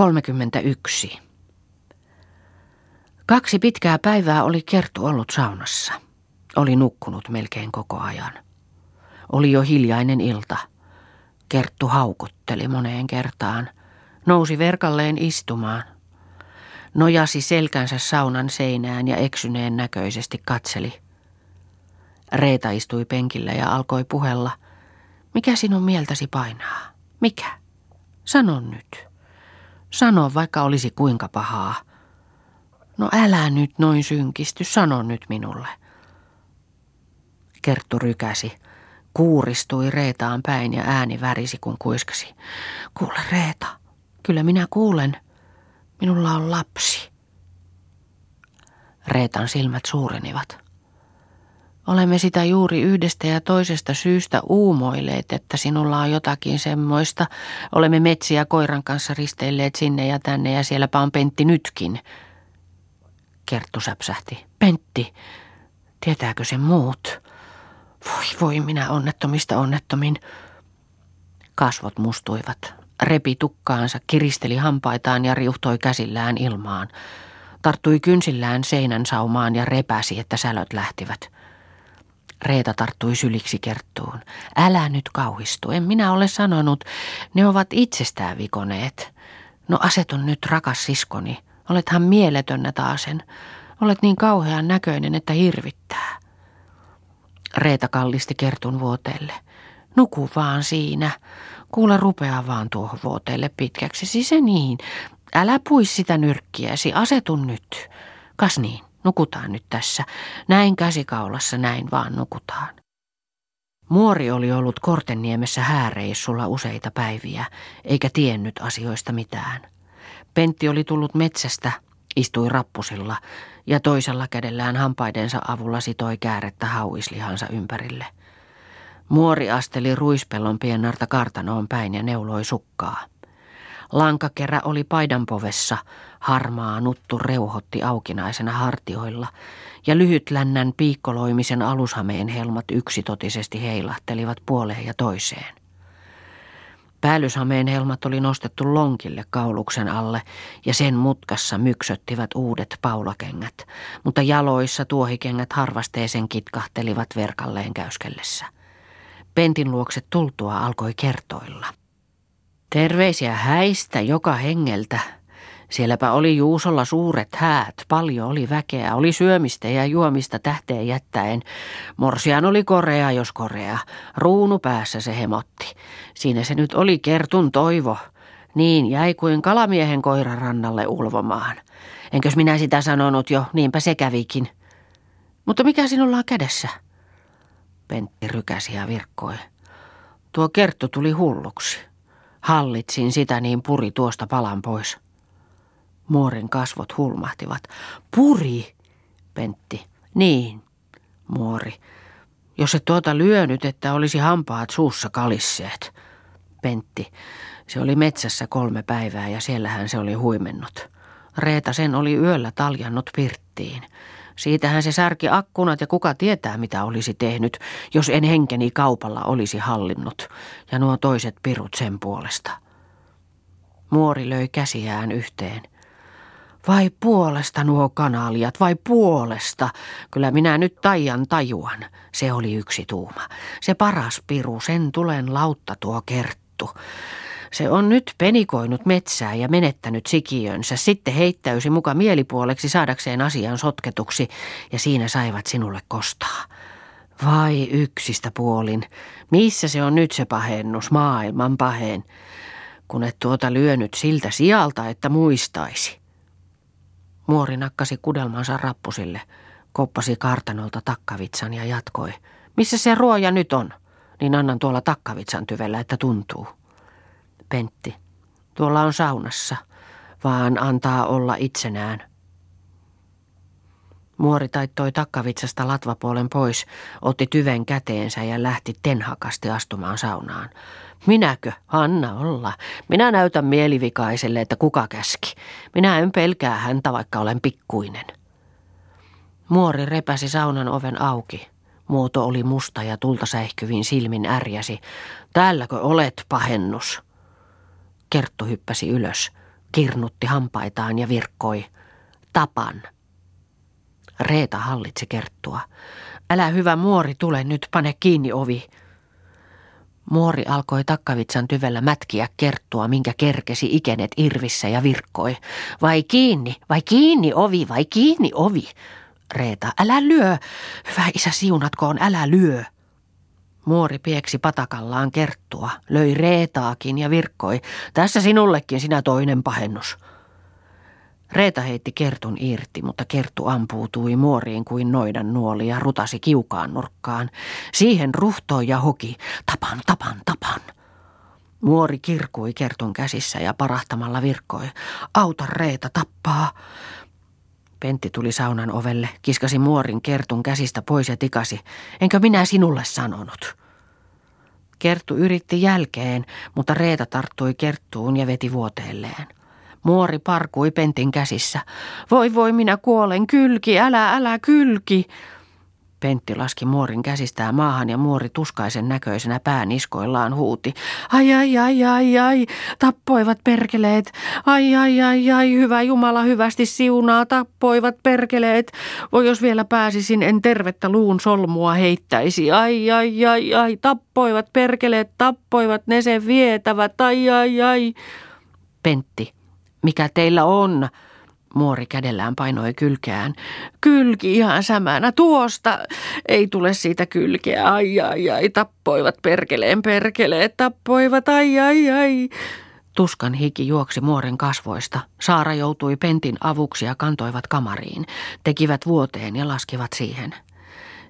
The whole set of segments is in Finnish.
31. Kaksi pitkää päivää oli Kerttu ollut saunassa. Oli nukkunut melkein koko ajan. Oli jo hiljainen ilta. Kerttu haukutteli moneen kertaan. Nousi verkalleen istumaan. Nojasi selkänsä saunan seinään ja eksyneen näköisesti katseli. Reeta istui penkillä ja alkoi puhella. Mikä sinun mieltäsi painaa? Mikä? Sano nyt. Sano, vaikka olisi kuinka pahaa. No älä nyt noin synkisty, sano nyt minulle. Kerttu rykäsi. Kuuristui Reetaan päin ja ääni värisi, kun kuiskasi. Kuule Reeta, kyllä minä kuulen. Minulla on lapsi. Reetan silmät suurenivat. Olemme sitä juuri yhdestä ja toisesta syystä uumoilleet, että sinulla on jotakin semmoista. Olemme metsiä koiran kanssa risteilleet sinne ja tänne ja sielläpä on Pentti nytkin. Kerttu säpsähti. Pentti, tietääkö se muut? Voi voi, minä onnettomista onnettomin. Kasvot mustuivat. Repi tukkaansa, kiristeli hampaitaan ja riuhtoi käsillään ilmaan. Tarttui kynsillään seinän saumaan ja repäsi, että sälöt lähtivät. Reeta tarttui syliksi kerttuun. Älä nyt kauhistu, en minä ole sanonut. Ne ovat itsestään vikoneet. No asetun nyt, rakas siskoni. Olethan mieletönnä taasen. Olet niin kauhean näköinen, että hirvittää. Reeta kallisti kertun vuoteelle. Nuku vaan siinä. Kuule rupea vaan tuohon vuoteelle pitkäksi. Se niin. Älä puis sitä nyrkkiäsi. Asetun nyt. Kas niin. Nukutaan nyt tässä. Näin käsikaulassa, näin vaan nukutaan. Muori oli ollut Kortenniemessä hääreissulla useita päiviä, eikä tiennyt asioista mitään. Pentti oli tullut metsästä, istui rappusilla ja toisella kädellään hampaidensa avulla sitoi käärettä hauislihansa ympärille. Muori asteli ruispellon piennarta kartanoon päin ja neuloi sukkaa. Lankakerä oli paidanpovessa, harmaa nuttu reuhotti aukinaisena hartioilla, ja lyhytlännän piikkoloimisen alushameen helmat yksitotisesti heilahtelivat puoleen ja toiseen. Päällyshameen helmat oli nostettu lonkille kauluksen alle ja sen mutkassa myksöttivät uudet paulakengät, mutta jaloissa tuohikengät harvasteesen kitkahtelivat verkalleen käyskellessä. Pentin luokse tultua alkoi kertoilla. Terveisiä häistä joka hengeltä. Sielläpä oli Juusolla suuret häät, paljon oli väkeä, oli syömistä ja juomista tähteen jättäen. Morsian oli korea, jos korea. Ruunu päässä se hemotti. Siinä se nyt oli kertun toivo. Niin jäi kuin kalamiehen koira rannalle ulvomaan. Enkös minä sitä sanonut jo, niinpä se kävikin. Mutta mikä sinulla on kädessä? Pentti rykäsi ja virkkoi. Tuo kerttu tuli hulluksi. Hallitsin sitä niin puri tuosta palan pois. Muorin kasvot hulmahtivat. Puri, Pentti. Niin, muori. Jos et tuota lyönyt, että olisi hampaat suussa kalisseet. Pentti. Se oli metsässä kolme päivää ja siellähän se oli huimennut. Reeta sen oli yöllä taljannut pirttiin. Siitähän se särki akkunat ja kuka tietää mitä olisi tehnyt, jos en henkeni kaupalla olisi hallinnut. Ja nuo toiset pirut sen puolesta. Muori löi käsiään yhteen. Vai puolesta nuo kanaliat, vai puolesta? Kyllä minä nyt tajan tajuan. Se oli yksi tuuma. Se paras piru, sen tulen lautta tuo kerttu. Se on nyt penikoinut metsää ja menettänyt sikiönsä. Sitten heittäysi muka mielipuoleksi saadakseen asian sotketuksi ja siinä saivat sinulle kostaa. Vai yksistä puolin. Missä se on nyt se pahennus, maailman paheen? Kun et tuota lyönyt siltä sijalta, että muistaisi. Muori nakkasi kudelmansa rappusille, koppasi kartanolta takkavitsan ja jatkoi. Missä se ruoja nyt on? Niin annan tuolla takkavitsan tyvellä, että tuntuu. Pentti. Tuolla on saunassa, vaan antaa olla itsenään. Muori taittoi takkavitsasta latvapuolen pois, otti tyven käteensä ja lähti tenhakasti astumaan saunaan. Minäkö? Anna olla. Minä näytän mielivikaiselle, että kuka käski. Minä en pelkää häntä, vaikka olen pikkuinen. Muori repäsi saunan oven auki. Muoto oli musta ja tulta säihkyvin silmin ärjäsi. Täälläkö olet, pahennus? Kerttu hyppäsi ylös. kirnutti hampaitaan ja virkkoi. Tapan. Reeta hallitsi kerttua. Älä hyvä muori tule nyt, pane kiinni ovi. Muori alkoi takkavitsan tyvellä mätkiä kerttua, minkä kerkesi ikenet irvissä ja virkkoi. Vai kiinni, vai kiinni ovi, vai kiinni ovi. Reeta, älä lyö. Hyvä isä siunatkoon, älä lyö. Muori pieksi patakallaan kerttua, löi Reetaakin ja virkkoi. Tässä sinullekin sinä toinen pahennus. Reeta heitti Kertun irti, mutta Kerttu ampuutui muoriin kuin noidan nuoli ja rutasi kiukaan nurkkaan. Siihen ruhtoi ja hoki, tapan, tapan, tapan. Muori kirkui Kertun käsissä ja parahtamalla virkkoi. Auta Reeta, tappaa. Pentti tuli saunan ovelle, kiskasi muorin Kertun käsistä pois ja tikasi. Enkö minä sinulle sanonut? Kerttu yritti jälkeen, mutta Reeta tarttui Kerttuun ja veti vuoteelleen. Muori parkui Pentin käsissä. Voi voi minä kuolen, kylki, älä, älä, kylki. Pentti laski muorin käsistään maahan ja muori tuskaisen näköisenä pääniskoillaan huuti. Ai ai ai ai ai, tappoivat perkeleet. Ai ai ai ai, hyvä Jumala hyvästi siunaa, tappoivat perkeleet. Voi jos vielä pääsisin, en tervettä luun solmua heittäisi. Ai ai ai ai, tappoivat perkeleet, tappoivat ne sen vietävät. Ai ai ai. Pentti, mikä teillä on? Muori kädellään painoi kylkeään. Kylki ihan sämänä tuosta. Ei tule siitä kylkeä. Ai ai ai. Tappoivat perkeleen perkeleet. Tappoivat ai ai ai. Tuskan hiki juoksi muoren kasvoista. Saara joutui pentin avuksi ja kantoivat kamariin. Tekivät vuoteen ja laskivat siihen.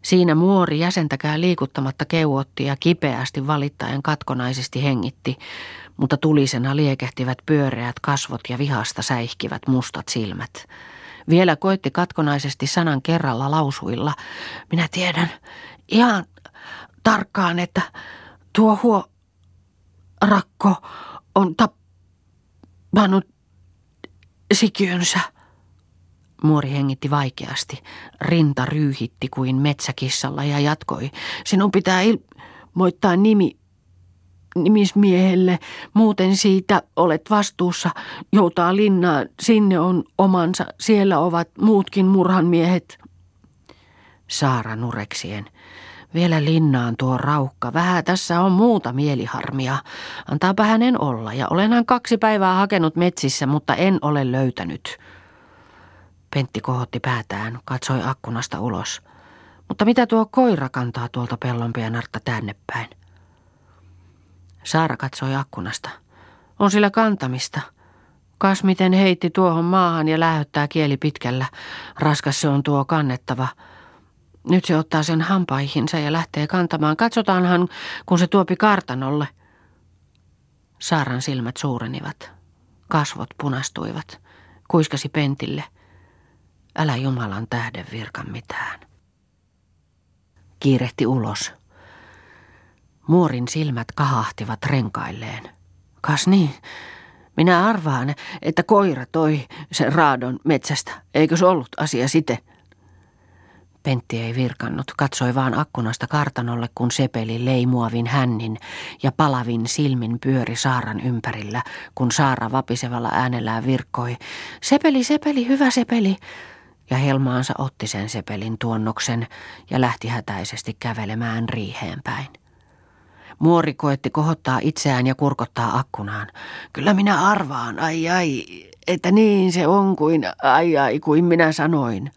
Siinä muori jäsentäkään liikuttamatta keuotti ja kipeästi valittaen katkonaisesti hengitti mutta tulisena liekehtivät pyöreät kasvot ja vihasta säihkivät mustat silmät. Vielä koitti katkonaisesti sanan kerralla lausuilla. Minä tiedän ihan tarkkaan, että tuo huo rakko on tappanut sikiönsä. Muori hengitti vaikeasti. Rinta ryyhitti kuin metsäkissalla ja jatkoi. Sinun pitää ilmoittaa nimi nimismiehelle, muuten siitä olet vastuussa, joutaa linnaan, sinne on omansa, siellä ovat muutkin murhanmiehet. Saara nureksien. Vielä linnaan tuo raukka. Vähän tässä on muuta mieliharmia. Antaapa hänen olla. Ja olenhan kaksi päivää hakenut metsissä, mutta en ole löytänyt. Pentti kohotti päätään, katsoi akkunasta ulos. Mutta mitä tuo koira kantaa tuolta pellonpienarta tänne päin? Saara katsoi akkunasta. On sillä kantamista. Kas miten heitti tuohon maahan ja lähöttää kieli pitkällä. Raskas se on tuo kannettava. Nyt se ottaa sen hampaihinsa ja lähtee kantamaan. Katsotaanhan, kun se tuopi kartanolle. Saaran silmät suurenivat. Kasvot punastuivat. Kuiskasi pentille. Älä Jumalan tähden virkan mitään. Kiirehti ulos. Muorin silmät kahahtivat renkailleen. Kas niin, minä arvaan, että koira toi sen raadon metsästä. Eikö se ollut asia site? Pentti ei virkannut, katsoi vaan akkunasta kartanolle, kun sepeli leimuavin hännin ja palavin silmin pyöri Saaran ympärillä, kun Saara vapisevalla äänellään virkkoi. Sepeli, sepeli, hyvä sepeli! Ja helmaansa otti sen sepelin tuonnoksen ja lähti hätäisesti kävelemään riiheen päin. Muori koetti kohottaa itseään ja kurkottaa akkunaan. Kyllä minä arvaan, ai ai, että niin se on kuin ai ai kuin minä sanoin.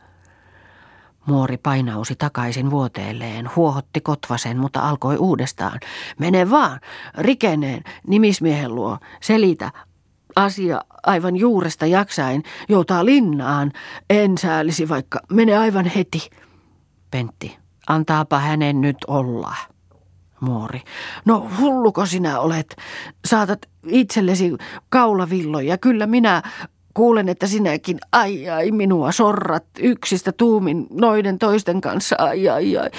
Muori painausi takaisin vuoteelleen, huohotti kotvasen, mutta alkoi uudestaan. Mene vaan, rikeneen, nimismiehen luo, selitä, asia aivan juuresta jaksain, joutaa linnaan. En säälisi vaikka, mene aivan heti. Pentti, antaapa hänen nyt olla. Muori. No hulluko sinä olet? Saatat itsellesi kaulavilloja. Kyllä minä kuulen, että sinäkin, ai ai, minua sorrat yksistä tuumin noiden toisten kanssa, ai ai ai.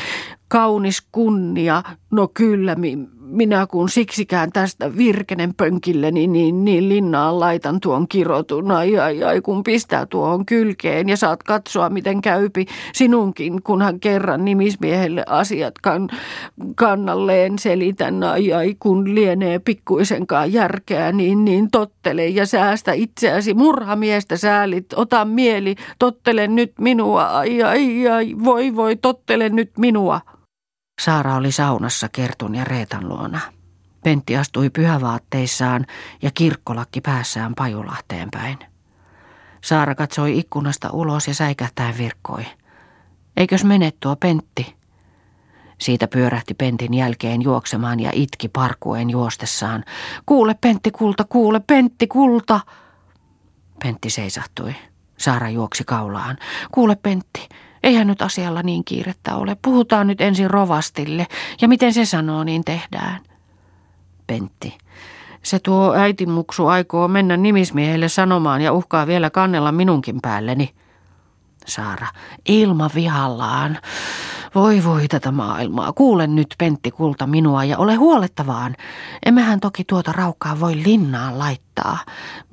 Kaunis kunnia, no kyllä, mi, minä kun siksikään tästä virkenen pönkilleni, niin, niin linnaan laitan tuon kirotun. Ai, ai, ai, kun pistää tuohon kylkeen ja saat katsoa, miten käypi sinunkin, kunhan kerran nimismiehelle asiat kan, kannalleen selitän. Ai, ai, kun lienee pikkuisenkaan järkeä, niin, niin tottele ja säästä itseäsi. Murhamiestä säälit, ota mieli, tottele nyt minua. Ai, ai, ai, voi, voi, tottele nyt minua. Saara oli saunassa Kertun ja Reetan luona. Pentti astui pyhävaatteissaan ja kirkkolakki päässään Pajulahteen päin. Saara katsoi ikkunasta ulos ja säikähtäen virkkoi. Eikös mene tuo Pentti? Siitä pyörähti Pentin jälkeen juoksemaan ja itki parkuen juostessaan. Kuule Pentti kulta, kuule Pentti kulta! Pentti seisahtui. Saara juoksi kaulaan. Kuule Pentti, Eihän nyt asialla niin kiirettä ole. Puhutaan nyt ensin rovastille ja miten se sanoo, niin tehdään. Pentti. Se tuo äitimuksu aikoo mennä nimismiehelle sanomaan ja uhkaa vielä kannella minunkin päälleni. Saara. Ilma vihallaan. Voi voi tätä maailmaa. Kuule nyt, Pentti Kulta, minua ja ole huolettavaan. Emmehän toki tuota raukkaa voi linnaan laittaa.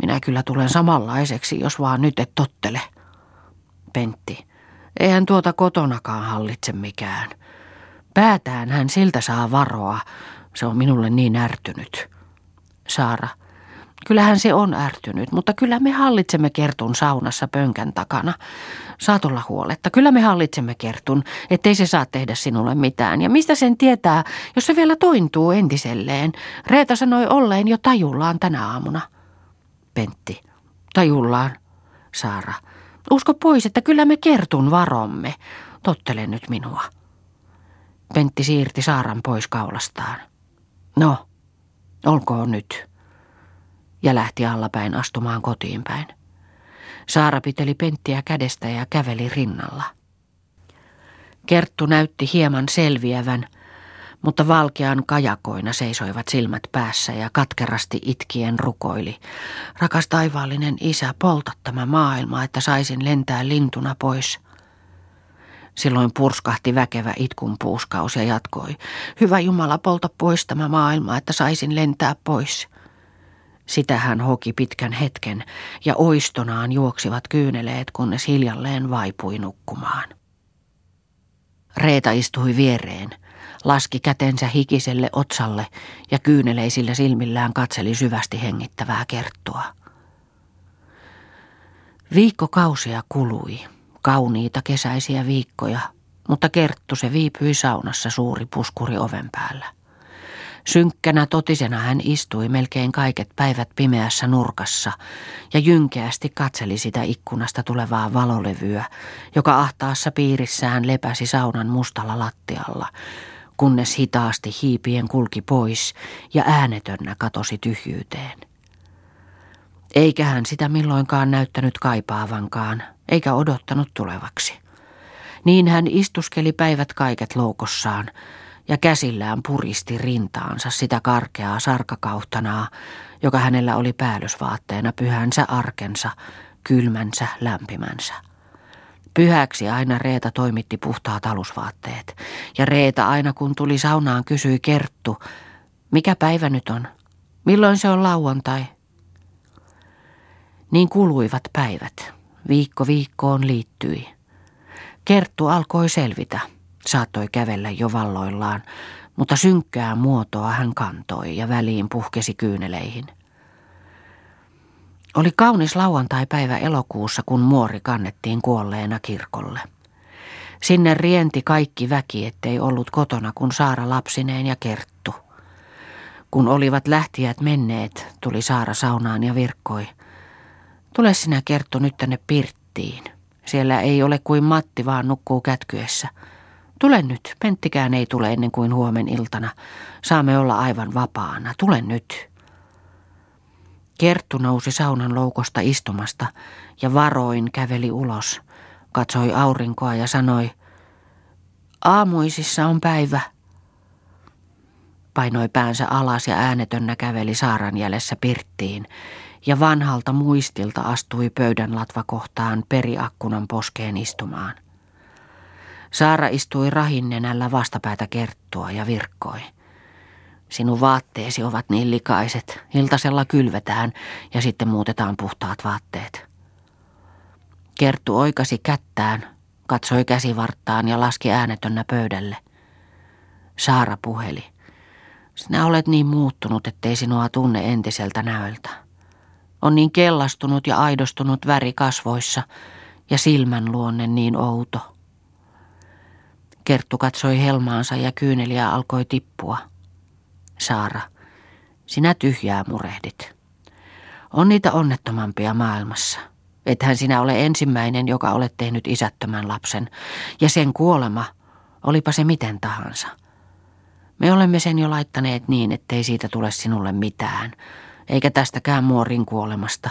Minä kyllä tulen samanlaiseksi, jos vaan nyt et tottele. Pentti. Eihän tuota kotonakaan hallitse mikään. Päätään hän siltä saa varoa. Se on minulle niin ärtynyt. Saara. Kyllähän se on ärtynyt, mutta kyllä me hallitsemme Kertun saunassa pönkän takana. Saat olla huoletta. Kyllä me hallitsemme Kertun, ettei se saa tehdä sinulle mitään. Ja mistä sen tietää, jos se vielä tointuu entiselleen? Reeta sanoi olleen jo tajullaan tänä aamuna. Pentti. Tajullaan. Saara. Usko pois, että kyllä me kertun varomme. Tottele nyt minua. Pentti siirti Saaran pois kaulastaan. No, olkoon nyt. Ja lähti allapäin astumaan kotiin päin. Saara piteli Penttiä kädestä ja käveli rinnalla. Kerttu näytti hieman selviävän – mutta valkean kajakoina seisoivat silmät päässä ja katkerasti itkien rukoili. Rakas taivaallinen isä, polta tämä maailma, että saisin lentää lintuna pois. Silloin purskahti väkevä itkun puuskaus ja jatkoi. Hyvä Jumala, polta pois tämä maailma, että saisin lentää pois. Sitä hän hoki pitkän hetken ja oistonaan juoksivat kyyneleet, kunnes hiljalleen vaipui nukkumaan. Reeta istui viereen – laski kätensä hikiselle otsalle ja kyyneleisillä silmillään katseli syvästi hengittävää kerttua. Viikkokausia kului, kauniita kesäisiä viikkoja, mutta kerttu se viipyi saunassa suuri puskuri oven päällä. Synkkänä totisena hän istui melkein kaiket päivät pimeässä nurkassa ja jynkeästi katseli sitä ikkunasta tulevaa valolevyä, joka ahtaassa piirissään lepäsi saunan mustalla lattialla, kunnes hitaasti hiipien kulki pois ja äänetönnä katosi tyhjyyteen. Eikä hän sitä milloinkaan näyttänyt kaipaavankaan, eikä odottanut tulevaksi. Niin hän istuskeli päivät kaiket loukossaan ja käsillään puristi rintaansa sitä karkeaa sarkakauttanaa, joka hänellä oli päällysvaatteena pyhänsä arkensa, kylmänsä, lämpimänsä. Pyhäksi aina Reeta toimitti puhtaat alusvaatteet. Ja Reeta aina kun tuli saunaan kysyi Kerttu, mikä päivä nyt on? Milloin se on lauantai? Niin kuluivat päivät. Viikko viikkoon liittyi. Kerttu alkoi selvitä. Saattoi kävellä jo valloillaan, mutta synkkää muotoa hän kantoi ja väliin puhkesi kyyneleihin – oli kaunis lauantai-päivä elokuussa, kun muori kannettiin kuolleena kirkolle. Sinne rienti kaikki väki, ettei ollut kotona, kun Saara lapsineen ja kerttu. Kun olivat lähtijät menneet, tuli Saara saunaan ja virkkoi. Tule sinä Kerttu nyt tänne pirttiin. Siellä ei ole kuin Matti, vaan nukkuu kätkyessä. Tule nyt, Penttikään ei tule ennen kuin huomen iltana. Saamme olla aivan vapaana. Tule nyt. Kerttu nousi saunan loukosta istumasta ja varoin käveli ulos. Katsoi aurinkoa ja sanoi, aamuisissa on päivä. Painoi päänsä alas ja äänetönnä käveli saaran jäljessä pirttiin ja vanhalta muistilta astui pöydän latvakohtaan periakkunan poskeen istumaan. Saara istui rahinnenällä vastapäätä kerttua ja virkkoi. Sinun vaatteesi ovat niin likaiset. Iltasella kylvetään ja sitten muutetaan puhtaat vaatteet. Kerttu oikasi kättään, katsoi käsivarttaan ja laski äänetönnä pöydälle. Saara puheli. Sinä olet niin muuttunut, ettei sinua tunne entiseltä näöltä. On niin kellastunut ja aidostunut väri kasvoissa ja silmän luonne niin outo. Kerttu katsoi helmaansa ja kyyneliä alkoi tippua. Saara, sinä tyhjää murehdit. On niitä onnettomampia maailmassa. Ethän sinä ole ensimmäinen, joka olet tehnyt isättömän lapsen, ja sen kuolema, olipa se miten tahansa. Me olemme sen jo laittaneet niin, ettei siitä tule sinulle mitään, eikä tästäkään muorin kuolemasta.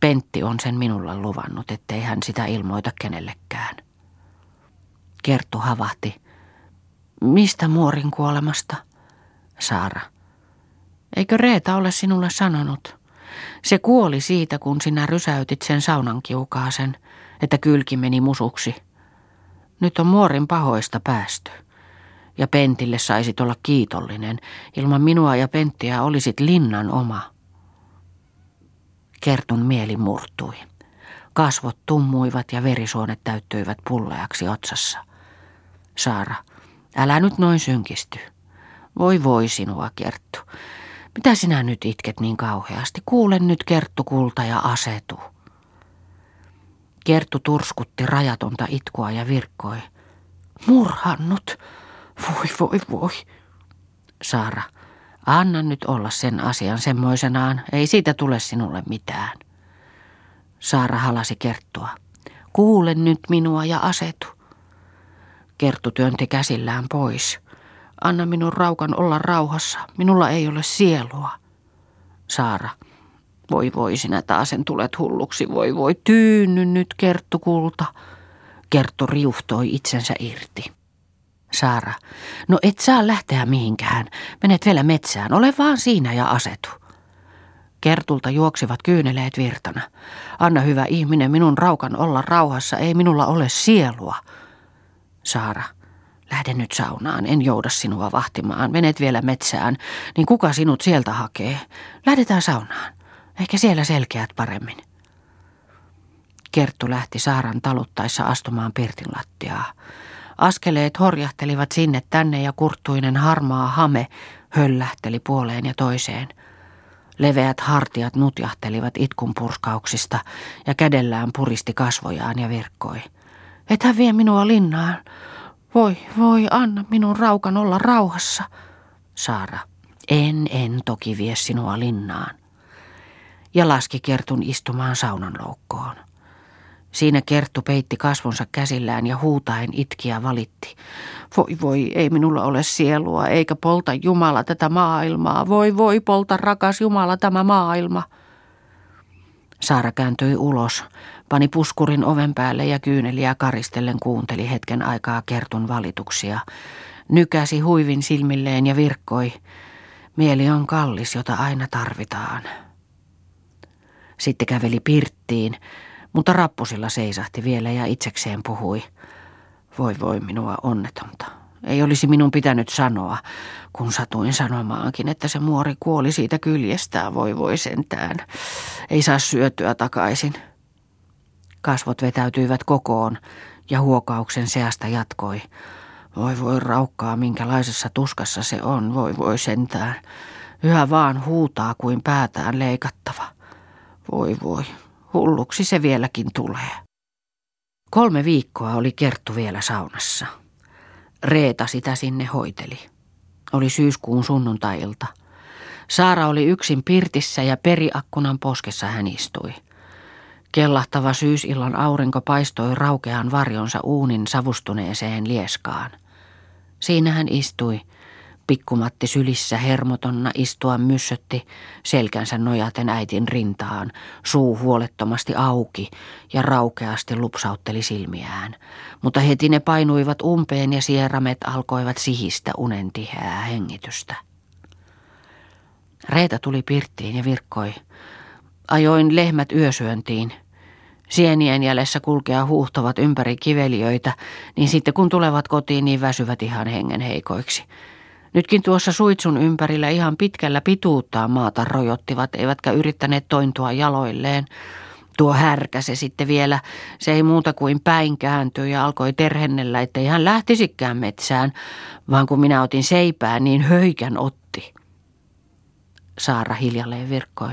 Pentti on sen minulla luvannut, ettei hän sitä ilmoita kenellekään. Kerttu havahti. Mistä muorin kuolemasta? Saara. Eikö Reeta ole sinulle sanonut? Se kuoli siitä, kun sinä rysäytit sen saunan kiukaasen, että kylki meni musuksi. Nyt on muorin pahoista päästy. Ja Pentille saisit olla kiitollinen. Ilman minua ja Penttiä olisit linnan oma. Kertun mieli murtui. Kasvot tummuivat ja verisuonet täyttyivät pulleaksi otsassa. Saara, älä nyt noin synkisty. Voi voi sinua, Kerttu. Mitä sinä nyt itket niin kauheasti? Kuule nyt Kerttu kulta ja asetu. Kerttu turskutti rajatonta itkua ja virkkoi. Murhannut. Voi, voi, voi. Saara, anna nyt olla sen asian semmoisenaan. Ei siitä tule sinulle mitään. Saara halasi Kerttua. Kuule nyt minua ja asetu. Kerttu työnti käsillään pois. Anna minun raukan olla rauhassa. Minulla ei ole sielua. Saara. Voi voi, sinä taasen tulet hulluksi. Voi voi, tyynny nyt, Kerttu kulta. Kerttu riuhtoi itsensä irti. Saara. No et saa lähteä mihinkään. Menet vielä metsään. Ole vaan siinä ja asetu. Kertulta juoksivat kyyneleet virtana. Anna hyvä ihminen minun raukan olla rauhassa. Ei minulla ole sielua. Saara. Lähde nyt saunaan, en jouda sinua vahtimaan. Menet vielä metsään, niin kuka sinut sieltä hakee? Lähdetään saunaan. Ehkä siellä selkeät paremmin. Kerttu lähti Saaran taluttaessa astumaan pirtin lattiaa. Askeleet horjahtelivat sinne tänne ja kurttuinen harmaa hame höllähteli puoleen ja toiseen. Leveät hartiat nutjahtelivat itkun purskauksista ja kädellään puristi kasvojaan ja virkkoi. Ethän vie minua linnaan. Voi, voi, anna minun raukan olla rauhassa. Saara, en, en toki vie sinua linnaan. Ja laski Kertun istumaan saunan loukkoon. Siinä Kerttu peitti kasvonsa käsillään ja huutaen itkiä valitti. Voi voi, ei minulla ole sielua, eikä polta Jumala tätä maailmaa. Voi voi, polta rakas Jumala tämä maailma. Saara kääntyi ulos, pani puskurin oven päälle ja kyyneliä karistellen kuunteli hetken aikaa Kertun valituksia. Nykäsi huivin silmilleen ja virkkoi. Mieli on kallis, jota aina tarvitaan. Sitten käveli pirttiin, mutta rappusilla seisahti vielä ja itsekseen puhui. Voi voi minua onnetonta. Ei olisi minun pitänyt sanoa, kun satuin sanomaankin, että se muori kuoli siitä kyljestään, voi voi sentään. Ei saa syötyä takaisin. Kasvot vetäytyivät kokoon ja huokauksen seasta jatkoi. Voi voi raukkaa, minkälaisessa tuskassa se on, voi voi sentään. Yhä vaan huutaa kuin päätään leikattava. Voi voi, hulluksi se vieläkin tulee. Kolme viikkoa oli Kerttu vielä saunassa. Reeta sitä sinne hoiteli. Oli syyskuun sunnuntailta. Saara oli yksin pirtissä ja periakkunan poskessa hän istui. Kellahtava syysillan aurinko paistoi raukean varjonsa uunin savustuneeseen lieskaan. Siinä hän istui, pikkumatti sylissä hermotonna istua myssötti selkänsä nojaten äitin rintaan, suu huolettomasti auki ja raukeasti lupsautteli silmiään. Mutta heti ne painuivat umpeen ja sieramet alkoivat sihistä unen tiheää hengitystä. Reeta tuli pirttiin ja virkkoi. Ajoin lehmät yösyöntiin. Sienien jäljessä kulkea huuhtovat ympäri kiveliöitä, niin sitten kun tulevat kotiin, niin väsyvät ihan hengen heikoiksi. Nytkin tuossa suitsun ympärillä ihan pitkällä pituuttaa maata rojottivat, eivätkä yrittäneet tointua jaloilleen. Tuo härkä se sitten vielä, se ei muuta kuin päin kääntyi ja alkoi terhennellä, ettei hän lähtisikään metsään, vaan kun minä otin seipää, niin höikän otti. Saara hiljalleen virkkoi.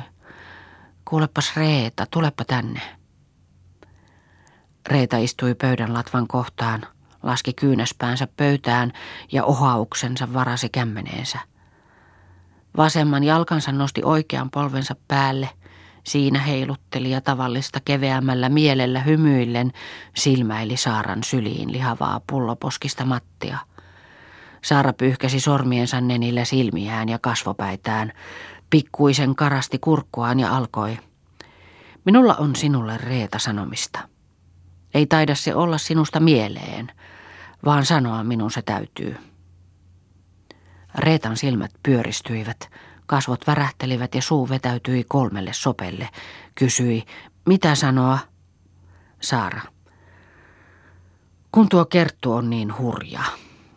Kuulepas Reeta, tulepa tänne. Reeta istui pöydän latvan kohtaan, laski kyynäspäänsä pöytään ja ohauksensa varasi kämmeneensä. Vasemman jalkansa nosti oikean polvensa päälle, siinä heilutteli ja tavallista keveämällä mielellä hymyillen silmäili Saaran syliin lihavaa pulloposkista mattia. Saara pyyhkäsi sormiensa nenillä silmiään ja kasvopäitään, pikkuisen karasti kurkkuaan ja alkoi. Minulla on sinulle Reeta sanomista. Ei taida se olla sinusta mieleen, vaan sanoa minun se täytyy. Reetan silmät pyöristyivät, kasvot värähtelivät ja suu vetäytyi kolmelle sopelle. Kysyi, mitä sanoa? Saara. Kun tuo Kerttu on niin hurja.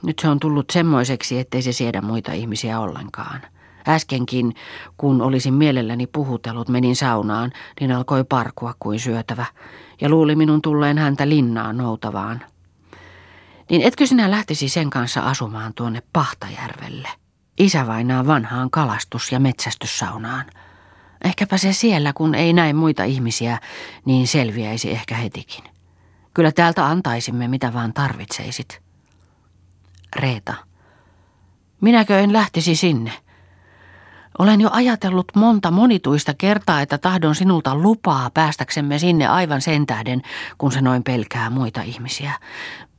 Nyt se on tullut semmoiseksi, ettei se siedä muita ihmisiä ollenkaan. Äskenkin, kun olisin mielelläni puhutellut, menin saunaan, niin alkoi parkua kuin syötävä, ja luuli minun tulleen häntä linnaan noutavaan. Niin etkö sinä lähtisi sen kanssa asumaan tuonne Pahtajärvelle? Isävainaa vanhaan kalastus- ja metsästyssaunaan. Ehkäpä se siellä, kun ei näe muita ihmisiä, niin selviäisi ehkä hetikin. Kyllä täältä antaisimme mitä vaan tarvitseisit. Reeta. Minäkö en lähtisi sinne? Olen jo ajatellut monta monituista kertaa, että tahdon sinulta lupaa päästäksemme sinne aivan sen tähden, kun se noin pelkää muita ihmisiä.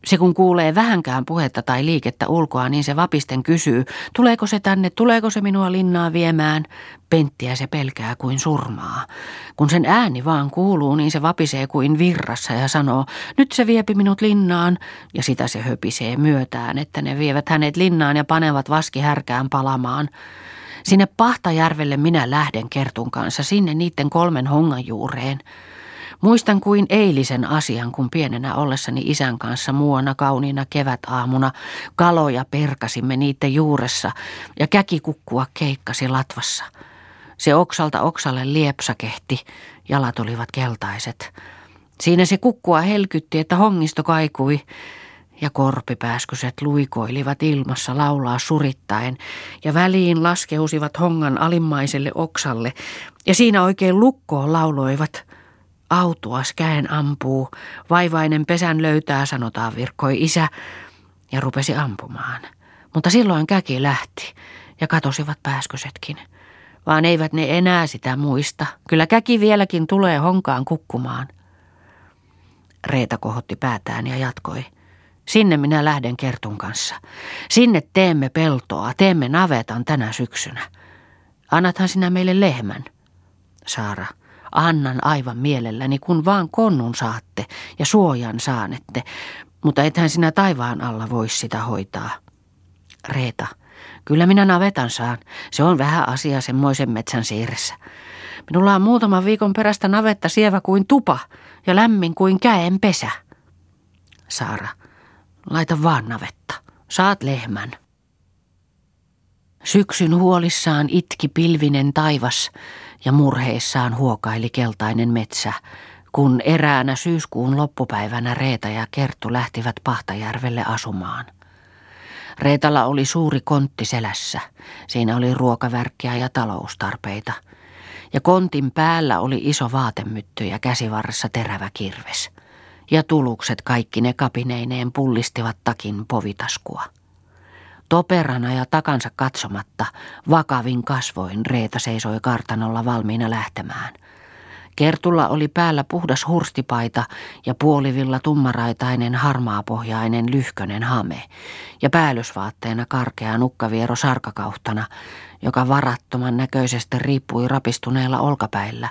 Se kun kuulee vähänkään puhetta tai liikettä ulkoa, niin se vapisten kysyy, tuleeko se tänne, tuleeko se minua linnaa viemään. Penttiä se pelkää kuin surmaa. Kun sen ääni vaan kuuluu, niin se vapisee kuin virrassa ja sanoo, nyt se viepi minut linnaan. Ja sitä se höpisee myötään, että ne vievät hänet linnaan ja panevat vaski härkään palamaan. Sinne Pahtajärvelle minä lähden Kertun kanssa, sinne niiden kolmen hongan juureen. Muistan kuin eilisen asian, kun pienenä ollessani isän kanssa muona kauniina kevätaamuna kaloja perkasimme niiden juuressa ja käkikukkua keikkasi latvassa. Se oksalta oksalle liepsakehti, jalat olivat keltaiset. Siinä se kukkua helkytti, että hongisto kaikui ja korpipääskyset luikoilivat ilmassa laulaa surittaen ja väliin laskeusivat hongan alimmaiselle oksalle ja siinä oikein lukkoon lauloivat. Autuas käen ampuu, vaivainen pesän löytää, sanotaan virkkoi isä, ja rupesi ampumaan. Mutta silloin käki lähti ja katosivat pääskysetkin. Vaan eivät ne enää sitä muista. Kyllä käki vieläkin tulee honkaan kukkumaan. Reeta kohotti päätään ja jatkoi. Sinne minä lähden Kertun kanssa. Sinne teemme peltoa, teemme navetan tänä syksynä. Annathan sinä meille lehmän. Saara, annan aivan mielelläni, kun vaan konnun saatte ja suojan saanette, mutta ethän sinä taivaan alla voi sitä hoitaa. Reeta, kyllä minä navetan saan. Se on vähän asia semmoisen metsän siirressä. Minulla on muutaman viikon perästä navetta sievä kuin tupa ja lämmin kuin käen pesä. Saara, Laita vaan navetta. Saat lehmän. Syksyn huolissaan itki pilvinen taivas ja murheissaan huokaili keltainen metsä, kun eräänä syyskuun loppupäivänä Reeta ja Kerttu lähtivät Pahtajärvelle asumaan. Reetalla oli suuri kontti selässä. Siinä oli ruokavärkkiä ja taloustarpeita. Ja kontin päällä oli iso vaatemytty ja käsivarressa terävä kirves ja tulukset kaikki ne kapineineen pullistivat takin povitaskua. Toperana ja takansa katsomatta, vakavin kasvoin Reeta seisoi kartanolla valmiina lähtemään. Kertulla oli päällä puhdas hurstipaita ja puolivilla tummaraitainen harmaapohjainen lyhkönen hame ja päällysvaatteena karkea nukkaviero sarkakauhtana, joka varattoman näköisesti riippui rapistuneella olkapäillä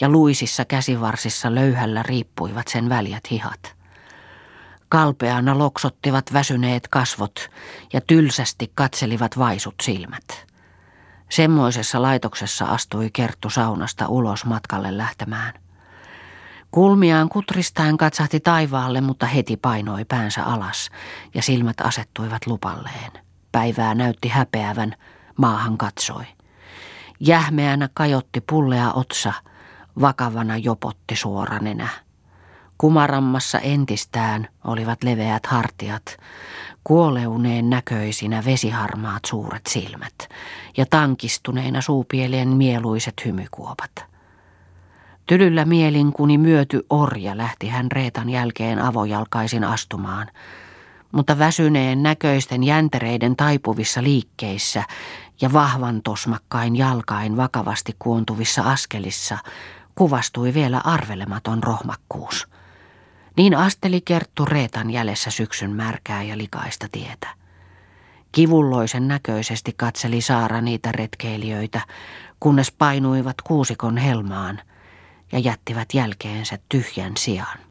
ja luisissa käsivarsissa löyhällä riippuivat sen väljät hihat. Kalpeana loksottivat väsyneet kasvot ja tylsästi katselivat vaisut silmät. Semmoisessa laitoksessa astui Kerttu saunasta ulos matkalle lähtemään. Kulmiaan kutristaen katsahti taivaalle, mutta heti painoi päänsä alas ja silmät asettuivat lupalleen. päivää näytti häpeävän, maahan katsoi. Jähmeänä kajotti pullea otsa, vakavana jopotti suora nenä. Kumarammassa entistään olivat leveät hartiat, kuoleuneen näköisinä vesiharmaat suuret silmät ja tankistuneina suupielien mieluiset hymykuopat. Tylyllä mielin kuni myöty orja lähti hän Reetan jälkeen avojalkaisin astumaan, mutta väsyneen näköisten jäntereiden taipuvissa liikkeissä ja vahvan tosmakkain jalkain vakavasti kuontuvissa askelissa kuvastui vielä arvelematon rohmakkuus – niin asteli Kerttu Reetan jäljessä syksyn märkää ja likaista tietä. Kivulloisen näköisesti katseli Saara niitä retkeilijöitä, kunnes painuivat kuusikon helmaan ja jättivät jälkeensä tyhjän sijaan.